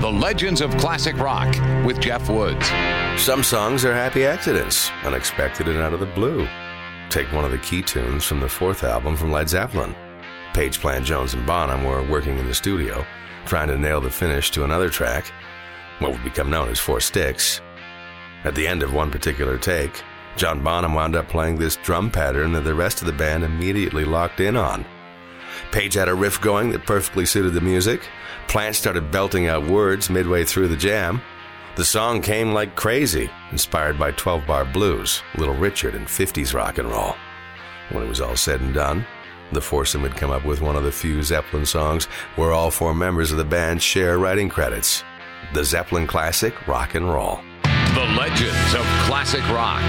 The Legends of Classic Rock with Jeff Woods. Some songs are happy accidents, unexpected and out of the blue. Take one of the key tunes from the fourth album from Led Zeppelin. Page Plant Jones and Bonham were working in the studio, trying to nail the finish to another track, what would become known as Four Sticks. At the end of one particular take, John Bonham wound up playing this drum pattern that the rest of the band immediately locked in on. Page had a riff going that perfectly suited the music. Plant started belting out words midway through the jam. The song came like crazy, inspired by 12 bar blues, Little Richard, and 50s rock and roll. When it was all said and done, the foursome had come up with one of the few Zeppelin songs where all four members of the band share writing credits the Zeppelin classic Rock and Roll. The Legends of Classic Rock.